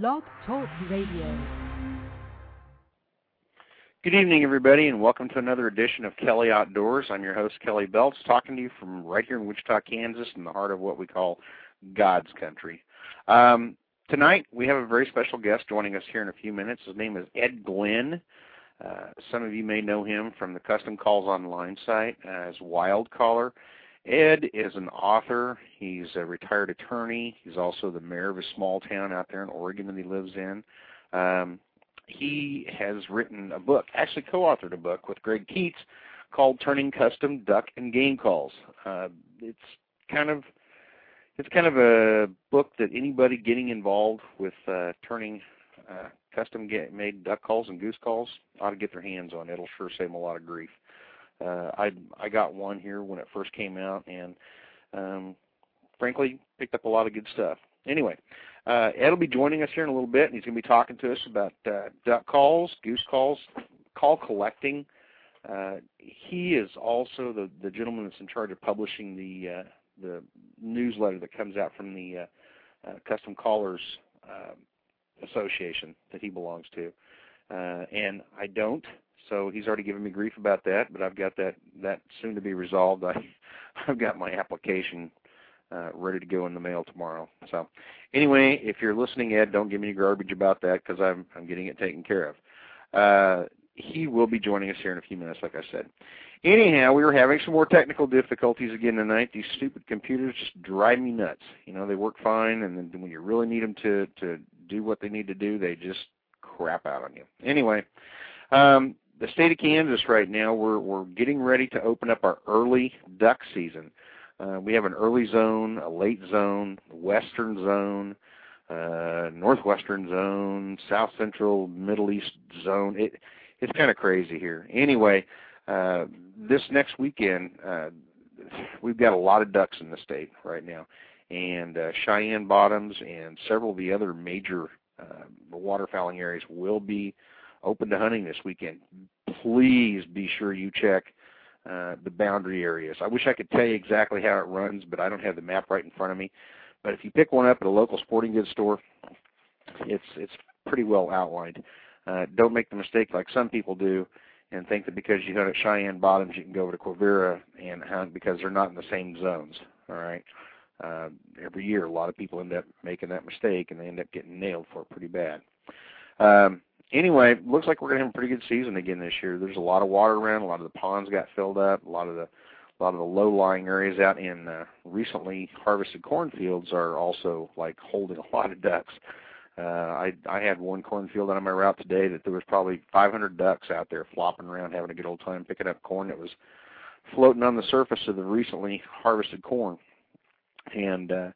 Blog Talk Radio. Good evening, everybody, and welcome to another edition of Kelly Outdoors. I'm your host, Kelly Belts, talking to you from right here in Wichita, Kansas, in the heart of what we call God's country. Um, tonight, we have a very special guest joining us here in a few minutes. His name is Ed Glenn. Uh, some of you may know him from the Custom Calls Online site as Wild Caller. Ed is an author. He's a retired attorney. He's also the mayor of a small town out there in Oregon that he lives in. Um, he has written a book, actually co-authored a book with Greg Keats called Turning Custom Duck and Game Calls. Uh, it's kind of it's kind of a book that anybody getting involved with uh, turning uh, custom get made duck calls and goose calls ought to get their hands on. It'll sure save them a lot of grief. Uh, I I got one here when it first came out, and um, frankly picked up a lot of good stuff. Anyway, uh, Ed will be joining us here in a little bit, and he's going to be talking to us about uh, duck calls, goose calls, call collecting. Uh, he is also the the gentleman that's in charge of publishing the uh, the newsletter that comes out from the uh, uh, Custom Callers uh, Association that he belongs to. Uh, and I don't, so he's already given me grief about that. But I've got that that soon to be resolved. I I've got my application uh, ready to go in the mail tomorrow. So anyway, if you're listening, Ed, don't give me garbage about that because I'm I'm getting it taken care of. Uh, he will be joining us here in a few minutes, like I said. Anyhow, we were having some more technical difficulties again tonight. These stupid computers just drive me nuts. You know, they work fine, and then when you really need them to to do what they need to do, they just crap out on you. Anyway, um, the state of Kansas right now, we're we're getting ready to open up our early duck season. Uh, we have an early zone, a late zone, western zone, uh, northwestern zone, south central, middle east zone. It it's kind of crazy here. Anyway, uh, this next weekend, uh, we've got a lot of ducks in the state right now, and uh, Cheyenne Bottoms and several of the other major uh, waterfowling areas will be open to hunting this weekend. Please be sure you check uh, the boundary areas. I wish I could tell you exactly how it runs, but I don't have the map right in front of me. But if you pick one up at a local sporting goods store, it's it's pretty well outlined. Uh, don't make the mistake like some people do and think that because you hunt at Cheyenne Bottoms, you can go over to Quivira and hunt because they're not in the same zones. All right. Uh, every year, a lot of people end up making that mistake, and they end up getting nailed for it pretty bad. Um, anyway, looks like we're to have a pretty good season again this year. There's a lot of water around. A lot of the ponds got filled up. A lot of the a lot of the low-lying areas out in uh, recently harvested cornfields are also like holding a lot of ducks. Uh, I I had one cornfield on my route today that there was probably 500 ducks out there flopping around having a good old time picking up corn that was floating on the surface of the recently harvested corn. And uh,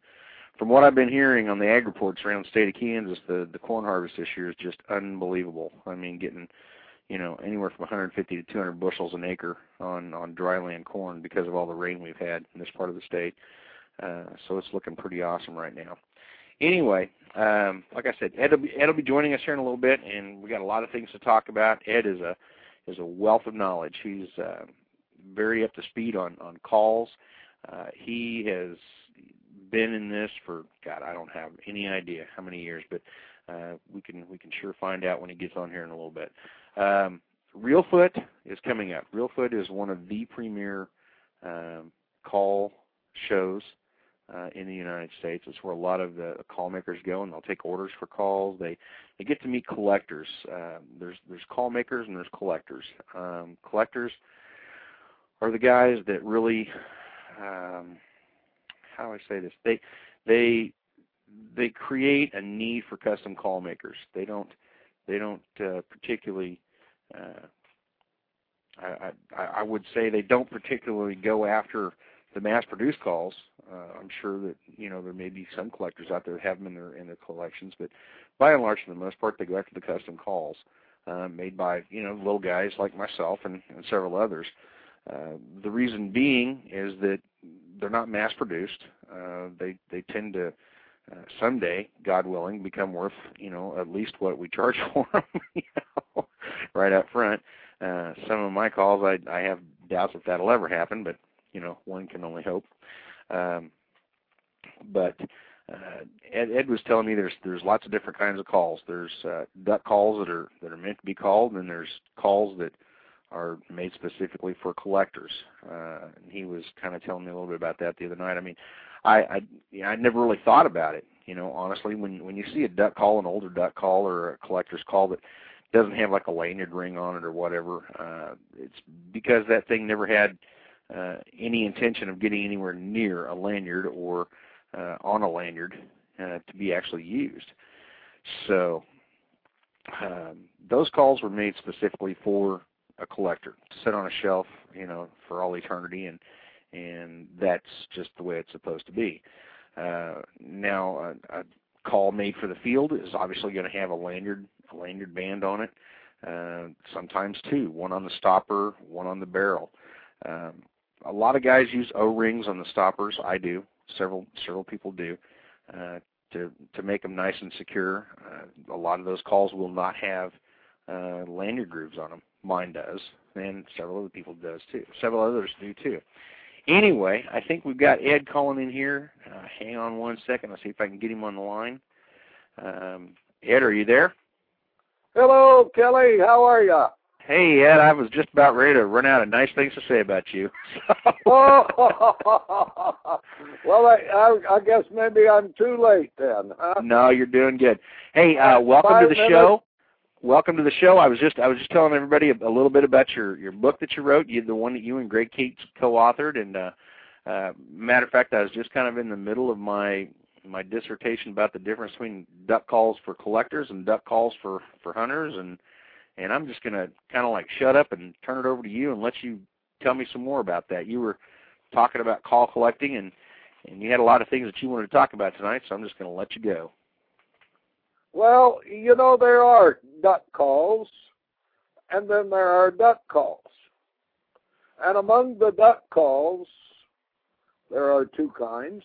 from what I've been hearing on the ag reports around the state of Kansas, the the corn harvest this year is just unbelievable. I mean, getting you know anywhere from 150 to 200 bushels an acre on on dryland corn because of all the rain we've had in this part of the state. Uh, so it's looking pretty awesome right now anyway, um, like I said, Ed will, be, Ed will be joining us here in a little bit, and we got a lot of things to talk about. Ed is a is a wealth of knowledge. He's uh, very up to speed on on calls. Uh, he has been in this for God, I don't have any idea how many years, but uh, we can we can sure find out when he gets on here in a little bit. Um, Reelfoot is coming up. Reelfoot is one of the premier um, call shows uh, in the United States. It's where a lot of the call makers go, and they'll take orders for calls. They they get to meet collectors. Uh, there's there's call makers and there's collectors. Um, collectors are the guys that really, um, how do I say this? They they they create a need for custom call makers. They don't they don't uh, particularly. Uh, I, I, I would say they don't particularly go after the mass-produced calls. Uh, I'm sure that you know there may be some collectors out there that have them in their in their collections, but by and large, for the most part, they go after the custom calls uh, made by you know little guys like myself and, and several others. Uh, the reason being is that they're not mass-produced. Uh, they they tend to uh, someday, God willing, become worth you know at least what we charge for them, you know, right up front. Uh, some of my calls, I I have doubts if that'll ever happen, but you know, one can only hope. Um, but uh, Ed, Ed was telling me there's there's lots of different kinds of calls. There's uh, duck calls that are that are meant to be called, and there's calls that are made specifically for collectors. Uh, and he was kind of telling me a little bit about that the other night. I mean, I I, you know, I never really thought about it. You know, honestly, when when you see a duck call, an older duck call, or a collector's call that doesn't have like a lanyard ring on it or whatever, uh, it's because that thing never had uh, any intention of getting anywhere near a lanyard or uh, on a lanyard uh, to be actually used. So um, those calls were made specifically for a collector to sit on a shelf, you know, for all eternity, and and that's just the way it's supposed to be. Uh, now, a, a call made for the field is obviously going to have a lanyard, a lanyard band on it. Uh, sometimes two, one on the stopper, one on the barrel. Um, a lot of guys use O-rings on the stoppers. I do. Several several people do. Uh, to to make them nice and secure. Uh, a lot of those calls will not have uh, lanyard grooves on them. Mine does, and several other people does too. Several others do too. Anyway, I think we've got Ed calling in here. Uh, hang on one second. I'll see if I can get him on the line. Um, Ed, are you there? Hello, Kelly. How are you? Hey, Ed, I was just about ready to run out of nice things to say about you. oh, well, I, I, I guess maybe I'm too late then. Huh? No, you're doing good. Hey, uh, welcome Five to the minutes. show. Welcome to the show. I was just I was just telling everybody a, a little bit about your your book that you wrote, you the one that you and Greg Keats co-authored, and uh, uh, matter of fact, I was just kind of in the middle of my my dissertation about the difference between duck calls for collectors and duck calls for for hunters, and and I'm just going to kind of like shut up and turn it over to you and let you tell me some more about that. You were talking about call collecting and and you had a lot of things that you wanted to talk about tonight, so I'm just going to let you go. Well, you know, there are duck calls, and then there are duck calls. And among the duck calls, there are two kinds.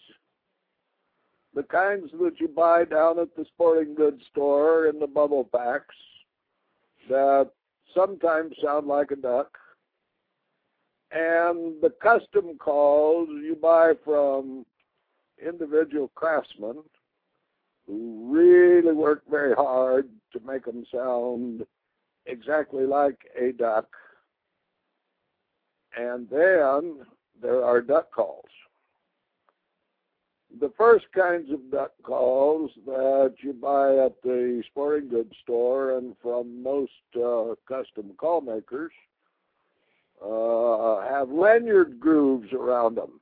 The kinds that you buy down at the sporting goods store in the bubble packs that sometimes sound like a duck, and the custom calls you buy from individual craftsmen who really work very hard to make them sound exactly like a duck. And then there are duck calls. The first kinds of duck calls that you buy at the sporting goods store and from most uh, custom call makers uh, have lanyard grooves around them.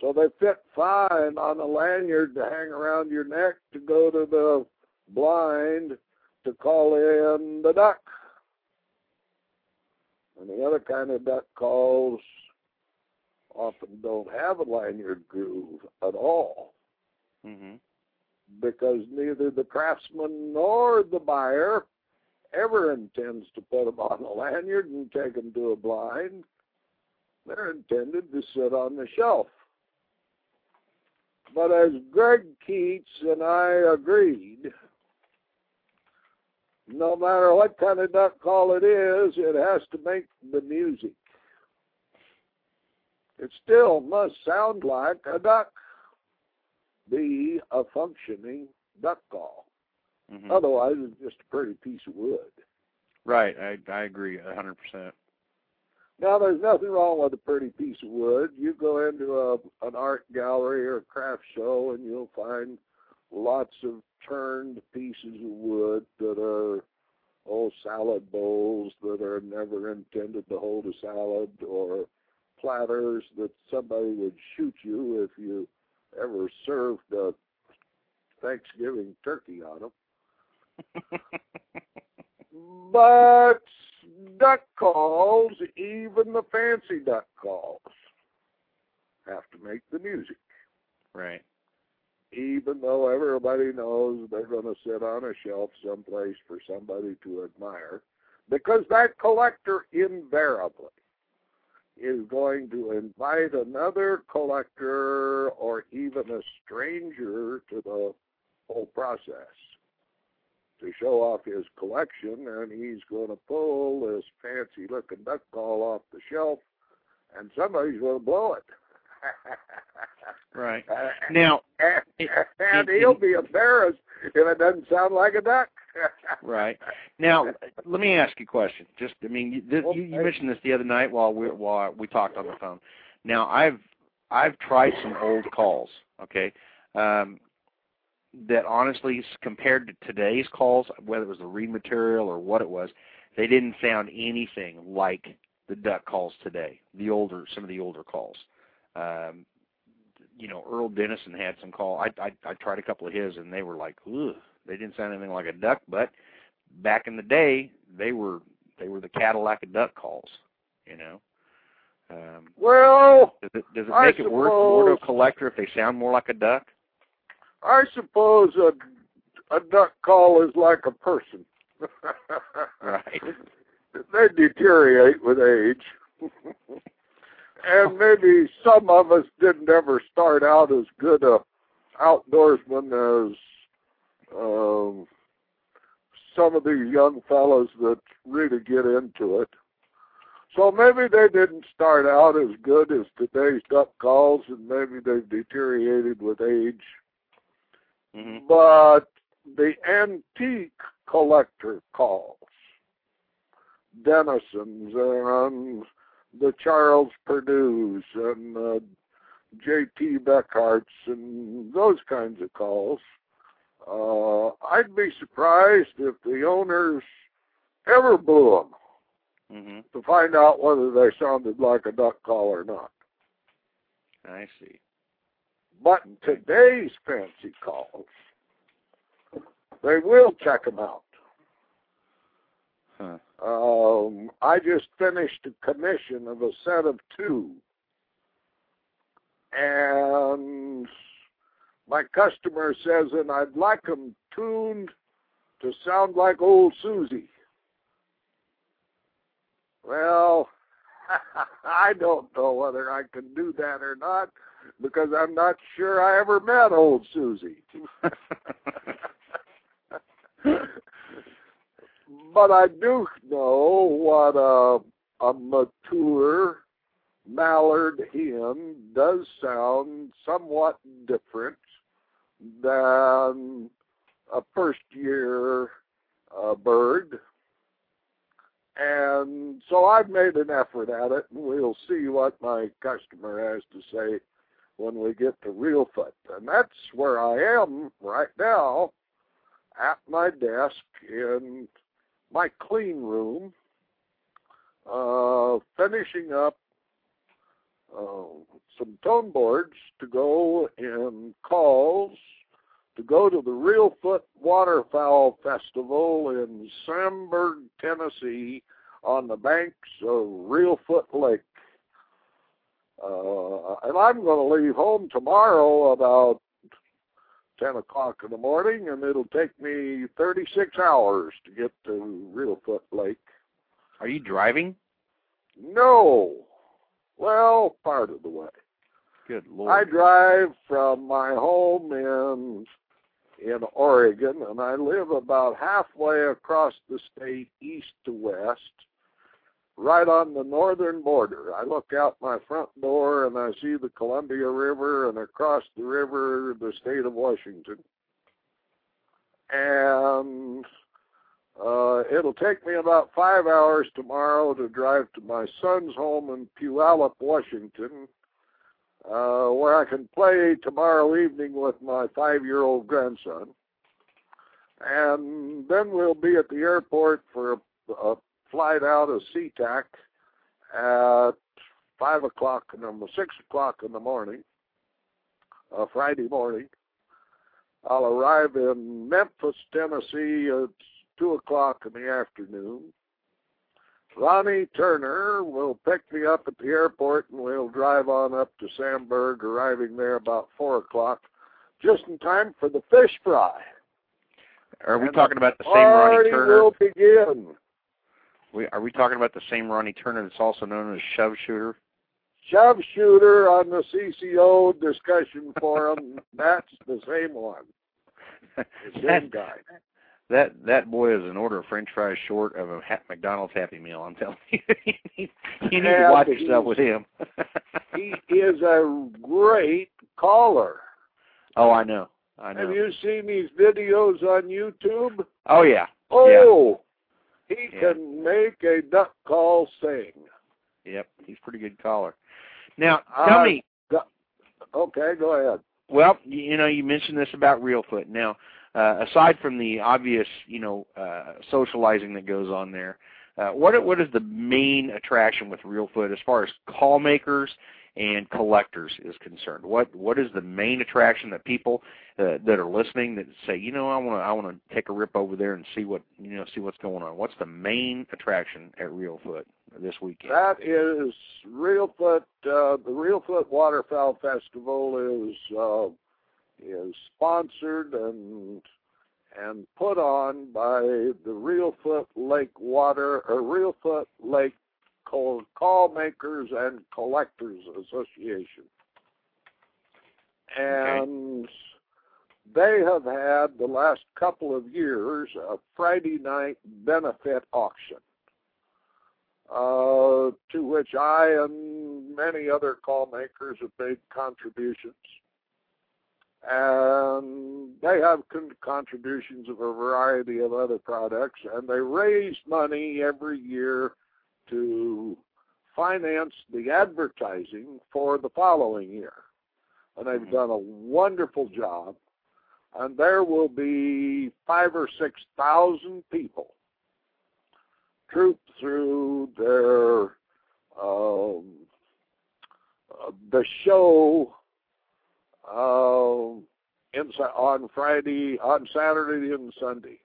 So they fit fine on a lanyard to hang around your neck to go to the blind to call in the duck. And the other kind of duck calls often don't have a lanyard groove at all Mhm. because neither the craftsman nor the buyer ever intends to put them on a lanyard and take them to a blind. They're intended to sit on the shelf. But as Greg Keats and I agreed, no matter what kind of duck call it is, it has to make the music. It still must sound like a duck, be a functioning duck call. Mhm. Otherwise, it's just a pretty piece of wood. Right, I I agree a hundred percent. Now, there's nothing wrong with a pretty piece of wood. You go into a an art gallery or a craft show, and you'll find lots of turned pieces of wood that are oh salad bowls that are never intended to hold a salad, or platters that somebody would shoot you if you ever served a Thanksgiving turkey on them. But duck calls, even the fancy duck calls, have to make the music. right. Even though everybody knows they're going to sit on a shelf someplace for somebody to admire, because that collector invariably is going to invite another collector or even a stranger to the whole process to show off his collection, and he's going to pull this fancy looking duck call off the shelf, and somebody's going to blow it. Right. Now, and, it- and it- he'll be embarrassed if it doesn't sound like a duck. Right. Now, let me ask you a question. Just, I mean, you, you mentioned this the other night while we while we talked on the phone. Now, I've I've tried some old calls. Okay, um, that honestly, compared to today's calls, whether it was the reed material or what it was, they didn't sound anything like the duck calls today. The older, some of the older calls. Um, you know, Earl Dennison had some call. I I, I tried a couple of his, and they were like, ugh. They didn't sound anything like a duck, but back in the day, they were they were the Cadillac of duck calls. You know. Um, well, does it does it I make it worth more to a collector if they sound more like a duck? I suppose a a duck call is like a person. Right. They deteriorate with age. and maybe some of us didn't ever start out as good a outdoorsman as um, some of these young fellows that really get into it. So maybe they didn't start out as good as today's duck calls, and maybe they've deteriorated with age. Hmm But the antique collector calls, Dennison's and the Charles Perdew's and uh, J.T. Beckhart's and those kinds of calls, uh, I'd be surprised if the owners ever blew them hmm to find out whether they sounded like a duck call or not. I see. But in today's fancy calls, they will check them out. Huh. Um, I just finished a commission of a set of two, and my customer says, and I'd like them tuned to sound like old Susie. Well, I don't know whether I can do that or not because I'm not sure I ever met old Susie. but I do know what a a mature mallard hen does sound somewhat different than a first year uh, bird. And so I've made an effort at it, and we'll see what my customer has to say when we get to Reelfoot. And that's where I am right now at my desk in my clean room, uh, finishing up uh, some tone boards to go in calls to go to the Reelfoot Waterfowl Festival in Samburg, Tennessee, on the banks of Reelfoot Lake. Uh, and I'm going to leave home tomorrow about 10 o'clock in the morning, and it'll take me 36 hours to get to Reelfoot Lake. Are you driving? No. Well, part of the way. Good Lord. I drive from my home in in Oregon, and I live about halfway across the state, east to west, right on the northern border. I look out my front door and I see the Columbia River, and across the river, the state of Washington. And uh, it'll take me about five hours tomorrow to drive to my son's home in Puyallup, Washington, uh, where I can play tomorrow evening with my five-year-old grandson. And then we'll be at the airport for a, a flight out of SeaTac at five o'clock in the six o'clock in the morning, uh, Friday morning. I'll arrive in Memphis, Tennessee at two o'clock in the afternoon. Ronnie Turner will pick me up at the airport and we'll drive on up to Samburg, arriving there about four o'clock, just in time for the fish fry. Are we And talking about the same Ronnie Turner? will begin. We, are we talking about the same Ronnie Turner that's also known as Shove Shooter? Shove shooter on the CCO discussion forum. That's the same one. The same that, guy. That that boy is an order of French fries short of a ha- McDonald's Happy Meal. I'm telling you, you need, you need to watch yourself with him. He is a great caller. Oh, I know. I know. Have you seen these videos on YouTube? Oh yeah. Oh, he Yeah. can make a duck call sing. Yep. He's a pretty good caller. Now, tell Uh, me. Okay, go ahead. Well, you, you know, you mentioned this about Reelfoot. Now, uh, aside from the obvious, you know, uh, socializing that goes on there, uh, what what is the main attraction with Reelfoot as far as call makers and collectors is concerned? What what is the main attraction that people uh, that are listening that say, you know, I want to I want to take a rip over there and see what you know see what's going on? What's the main attraction at Reelfoot this weekend? That is Reelfoot. Uh, the Reelfoot Waterfowl Festival is uh, is sponsored and and put on by the Reelfoot Lake Water or Reelfoot Lake Call, Call Makers and Collectors Association, and they have had the last couple of years a Friday night benefit auction uh, to which I and many other call makers have made contributions. And they have con- contributions of a variety of other products, and they raise money every year to finance the advertising for the following year. And they've Mhm. done a wonderful job. And there will be five or six thousand people troop through their um, uh, the show um, in, on Friday, on Saturday, and Sunday.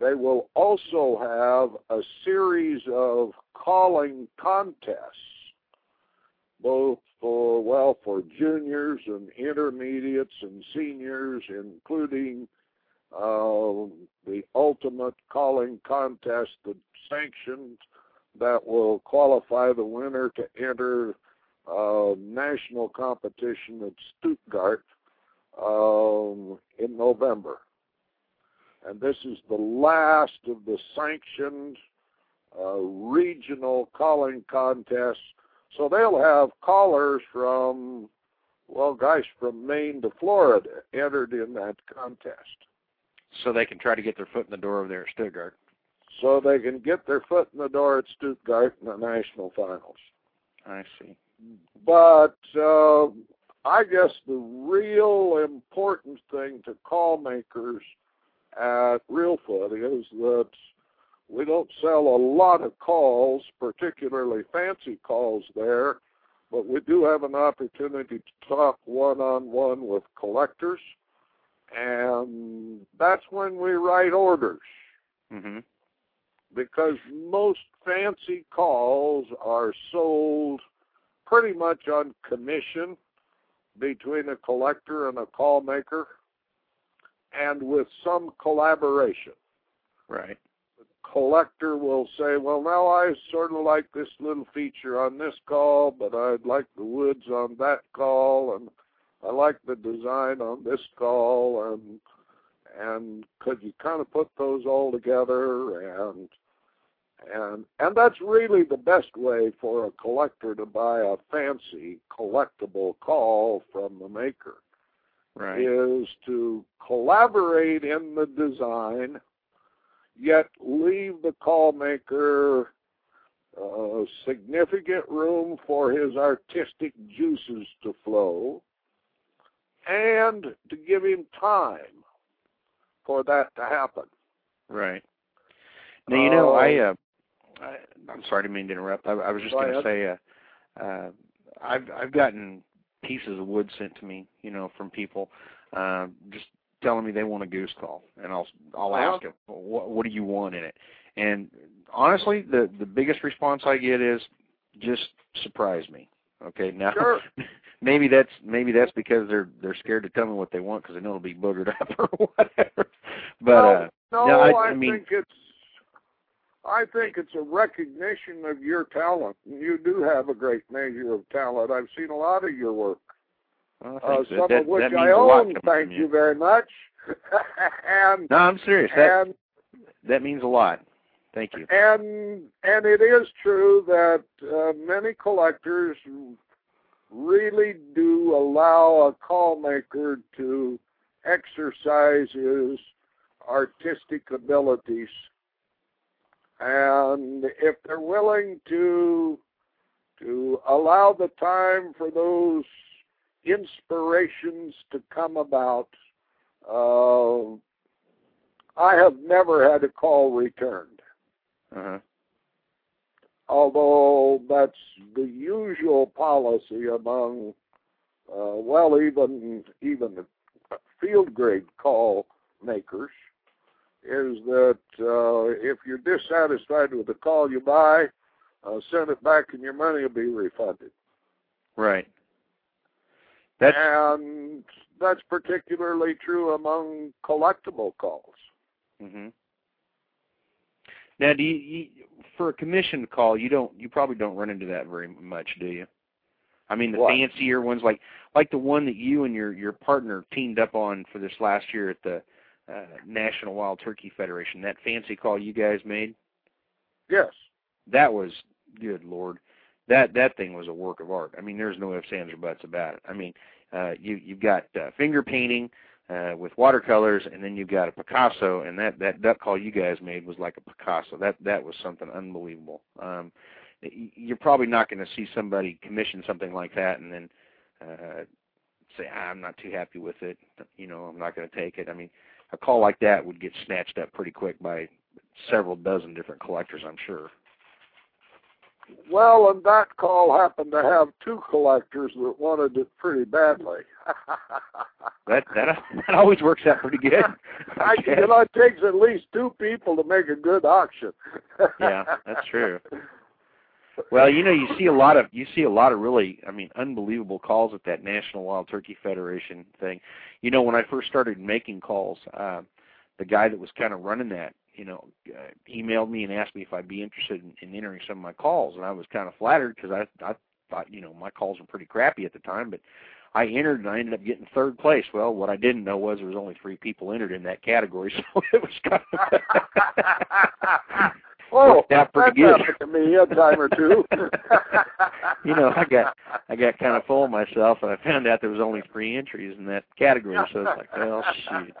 They will also have a series of calling contests, both for well for juniors and intermediates and seniors, including um, the ultimate calling contest the sanctions that will qualify the winner to enter uh, national competition at Stuttgart um, in November. And this is the last of the sanctioned uh, regional calling contests. So they'll have callers from, well, guys, from Maine to Florida entered in that contest So they can try to get their foot in the door over there at Stuttgart. so they can get their foot in the door at Stuttgart in the national finals. I see. But uh, I guess the real important thing to call makers at Reelfoot is that we don't sell a lot of calls, particularly fancy calls there, but we do have an opportunity to talk one on one with collectors, and that's when we write orders Mhm. because most fancy calls are sold pretty much on commission between a collector and a call maker and with some collaboration. Right. The collector will say, Well, now I sort of like this little feature on this call, but I'd like the woods on that call, and I like the design on this call, and and could you kind of put those all together and and and that's really the best way for a collector to buy a fancy collectible call from the maker Right. is to collaborate in the design yet leave the call maker uh, significant room for his artistic juices to flow and to give him time for that to happen. Right. Now you know Uh, I, uh, I I'm sorry to mean to interrupt. I, I was just Go going to say uh, uh, I've I've gotten pieces of wood sent to me, you know, from people uh, just telling me they want a goose call, and I'll I'll Uh-huh. ask them what what do you want in it, and honestly, the the biggest response I get is just surprise me. Okay, now Sure. maybe that's maybe that's because they're they're scared to tell me what they want because they know it'll be boogered up or whatever. But no, uh, no, no, I- I, I mean- think it's I think it's a recognition of your talent. You do have a great measure of talent. I've seen a lot of your work. well, Uh, thanks. some that, of which I means a lot own. Thank from you very much. and No, I'm serious. That that means a lot. Thank you. and and it is true that uh, many collectors really do allow a call maker to exercise his artistic abilities. And if they're willing to to allow the time for those inspirations to come about, uh, I have never had a call returned. Uh-huh. Although that's the usual policy among, uh, well, even even field grade call makers, is that uh, if you're dissatisfied with the call you buy, uh, send it back and your money will be refunded. Right. That's and that's particularly true among collectible calls. Mm-hmm. Now, do you, you for a commissioned call, you don't you probably don't run into that very much, do you? I mean, the What? fancier ones, like like the one that you and your your partner teamed up on for this last year at the uh, National Wild Turkey Federation. That fancy call you guys made, Yes. that was good lord. That that thing was a work of art. I mean, there's no ifs, ands, or buts about it. I mean, uh, you you've got uh, finger painting uh, with watercolors, and then you've got a Picasso, and that that duck call you guys made was like a Picasso. That that was something unbelievable. Um, you're probably not going to see somebody commission something like that and then uh, say ah, I'm not too happy with it. You know, I'm not going to take it. I mean, a call like that would get snatched up pretty quick by several dozen different collectors, I'm sure. Well, and that call happened to have two collectors that wanted it pretty badly. That that that always works out pretty good. I, you know, it takes at least two people to make a good auction. yeah, that's true. Well, you know, you see a lot of you see a lot of really, I mean, unbelievable calls at that National Wild Turkey Federation thing. You know, when I first started making calls, uh, the guy that was kind of running that, you know, uh, emailed me and asked me if I'd be interested in, in entering some of my calls, and I was kind of flattered because I I thought you know my calls were pretty crappy at the time, but I entered and I ended up getting third place. Well, what I didn't know was there was only three people entered in that category, so it was kind of oh, worked out pretty that happened to me a time or two. you know, I got I got kind of full of myself, and I found out there was only three entries in that category. So it's like, well, shoot.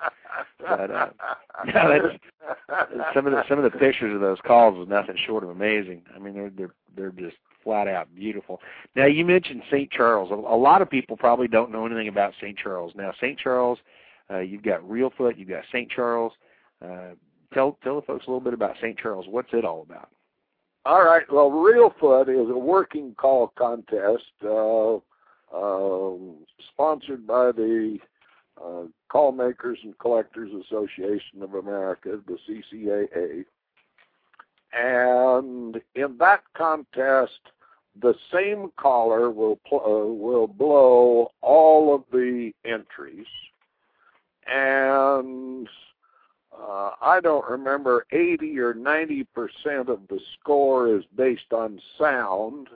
But, uh, no, that's some of the some of the pictures of those calls was nothing short of amazing. I mean, they're they're they're just flat out beautiful. Now you mentioned St. Charles. A, a lot of people probably don't know anything about St. Charles. Now St. Charles, uh, you've got Reelfoot, you've got St. Charles. Uh, tell tell the folks a little bit about St. Charles. What's it all about? All right. Well, Reelfoot is a working call contest uh, um, sponsored by the uh, Call Makers and Collectors Association of America, the CCAA. And in that contest, the same caller will pl- uh, will blow all of the entries, and uh, I don't remember 80 or 90 percent of the score is based on sound,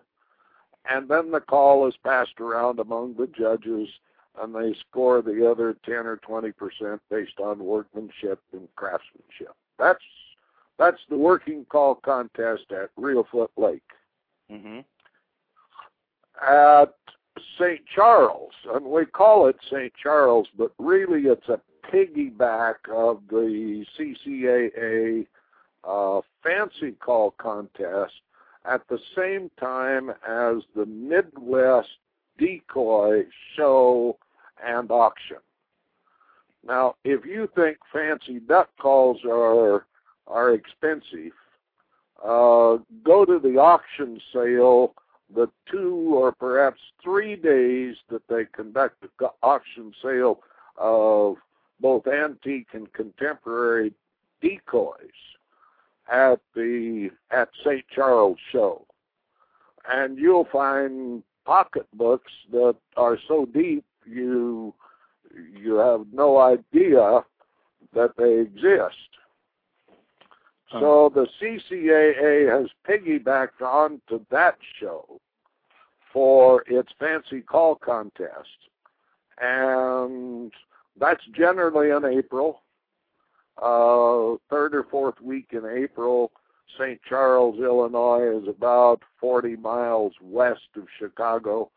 and then the call is passed around among the judges, and they score the other 10 or 20 percent based on workmanship and craftsmanship. That's that's the working call contest at Reelfoot Lake. Mm-hmm. At St. Charles, and we call it St. Charles, but really it's a piggyback of the CCAA uh, fancy call contest at the same time as the Midwest decoy show and auction. Now, if you think fancy duck calls are are expensive, uh, go to the auction sale the two or perhaps three days that they conduct the auction sale of both antique and contemporary decoys at the at St. Charles show. And you'll find pocketbooks that are so deep you you have no idea that they exist. So the CCAA has piggybacked onto that show for its fancy call contest. And that's generally in April, uh, third or fourth week in April. St. Charles, Illinois is about 40 miles west of Chicago.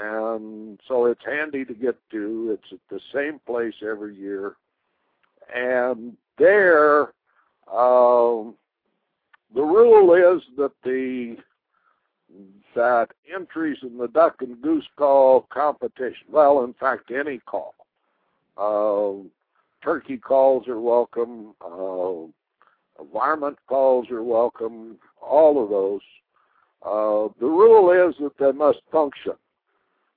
and so it's handy to get to. It's at the same place every year, and there, um, the rule is that the that entries in the duck and goose call competition, well, in fact, any call, uh, turkey calls are welcome, uh, varmint calls are welcome, all of those. Uh, the rule is that they must function.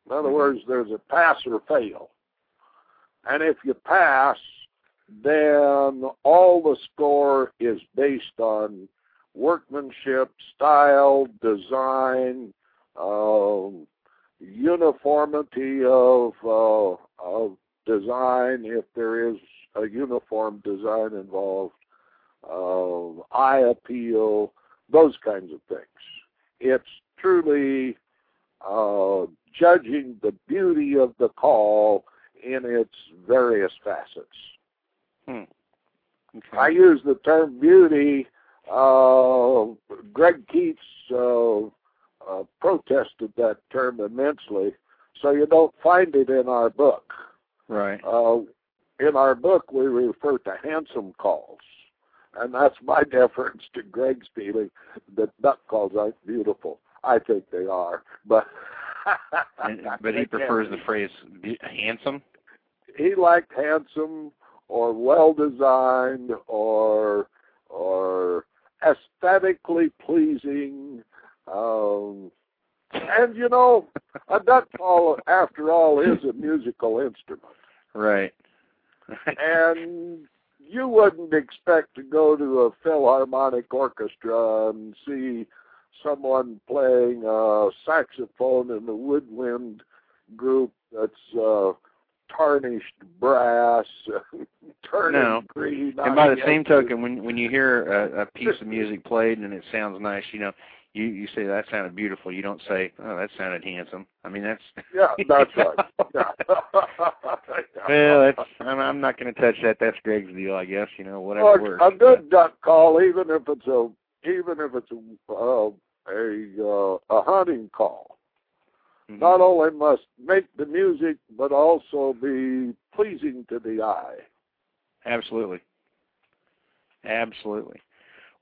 In other words, there's a pass or fail. And if you pass, then all the score is based on workmanship, style, design, um, uniformity of uh, of design if there is a uniform design involved, uh, eye appeal, those kinds of things. It's truly uh, judging the beauty of the call in its various facets. Hmm. Okay. I use the term beauty. Uh, Greg Keats uh, uh, protested that term immensely, so you don't find it in our book. Right. Uh, in our book, we refer to handsome calls, and that's my deference to Greg's feeling that duck calls aren't beautiful. I think they are, but And- but he prefers the phrase be- handsome. he liked handsome or well designed or or aesthetically pleasing. Um, and you know, a duck call, after all, is a musical instrument. Right. And you wouldn't expect to go to a philharmonic orchestra and see someone playing a saxophone in a woodwind group that's uh, tarnished brass, turning No. green. and by the same token, when when you hear a, a piece of music played and it sounds nice, you know, you you say that sounded beautiful. You don't say, oh, that sounded handsome. I mean, that's yeah, that's right. Yeah. well, that's I'm, I'm not going to touch that. That's Greg's deal, I guess. You know, whatever Look, works. a good duck call, even if it's a even if it's a uh, a uh, a hunting call, Mhm. not only must make the music but also be pleasing to the eye. Absolutely. Absolutely.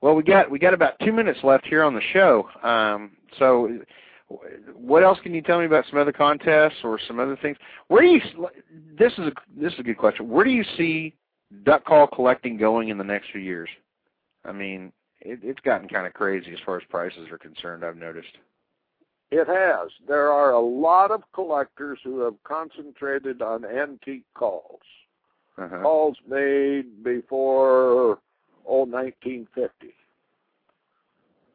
Well, we got we got about two minutes left here on the show. Um, so, what else can you tell me about some other contests or some other things? Where do you? This is a this is a good question. Where do you see duck call collecting going in the next few years? I mean, it, it's gotten kind of crazy as far as prices are concerned. I've noticed. It has. There are a lot of collectors who have concentrated on antique calls, Uh-huh. calls made before oh 1950.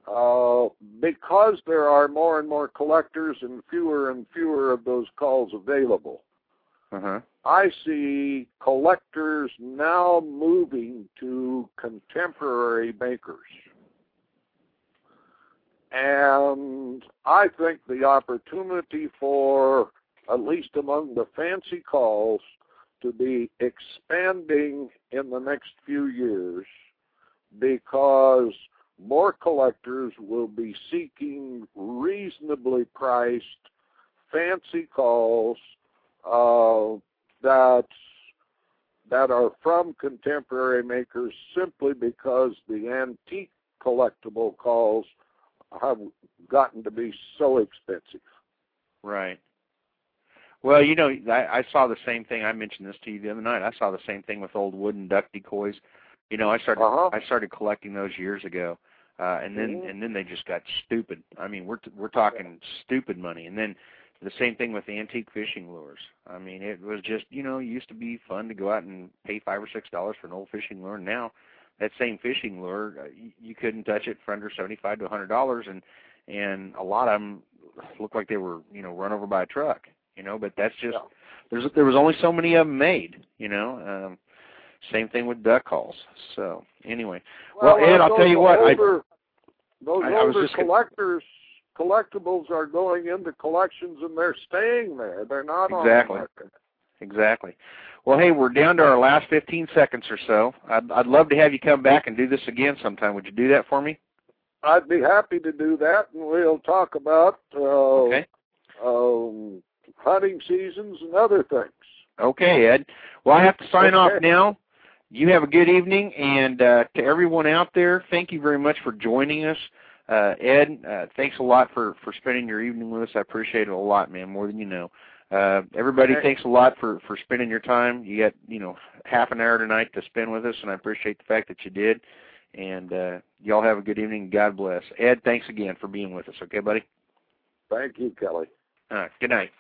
Uh, because there are more and more collectors and fewer and fewer of those calls available, Uh-huh. I see collectors now moving to contemporary makers. And I think the opportunity for, at least among the fancy calls, to be expanding in the next few years because more collectors will be seeking reasonably priced fancy calls uh, that that are from contemporary makers simply because the antique collectible calls have gotten to be so expensive. Right. Well, you know, I, I saw the same thing. I mentioned this to you the other night. I saw the same thing with old wooden duck decoys. You know, I started Uh-huh. I started collecting those years ago, uh, and then Mhm. and then they just got stupid. I mean, we're t- we're talking stupid money. And then the same thing with antique fishing lures. I mean, it was just you know it used to be fun to go out and pay five or six dollars for an old fishing lure. Now, that same fishing lure, uh, you, you couldn't touch it for under seventy five to a hundred dollars, and and a lot of them looked like they were you know run over by a truck. You know, but that's just Yeah. there's there was only so many of them made. You know, um, same thing with duck calls. So anyway, Well, Ed, I'll tell you what, I- those I- I was older gonna- collectors, collectibles are going into collections and they're staying there. They're not Exactly. on the market. exactly. Well, hey, we're down to our last 15 seconds or so. I'd, I'd love to have you come back and do this again sometime. Would you do that for me? I'd be happy to do that, and we'll talk about uh, Okay. um, hunting seasons and other things. Okay, Ed. Well, I have to sign Okay. off now. You have a good evening, and uh, to everyone out there, thank you very much for joining us. Uh, Ed, uh, thanks a lot for for spending your evening with us. I appreciate it a lot, man, more than you know. Uh, everybody, Okay. thanks a lot for for spending your time. You got you know half an hour tonight to spend with us, and I appreciate the fact that you did. And uh, y'all have a good evening. God bless. Ed, thanks again for being with us. Okay, buddy. Thank you, Kelly. All right. good night.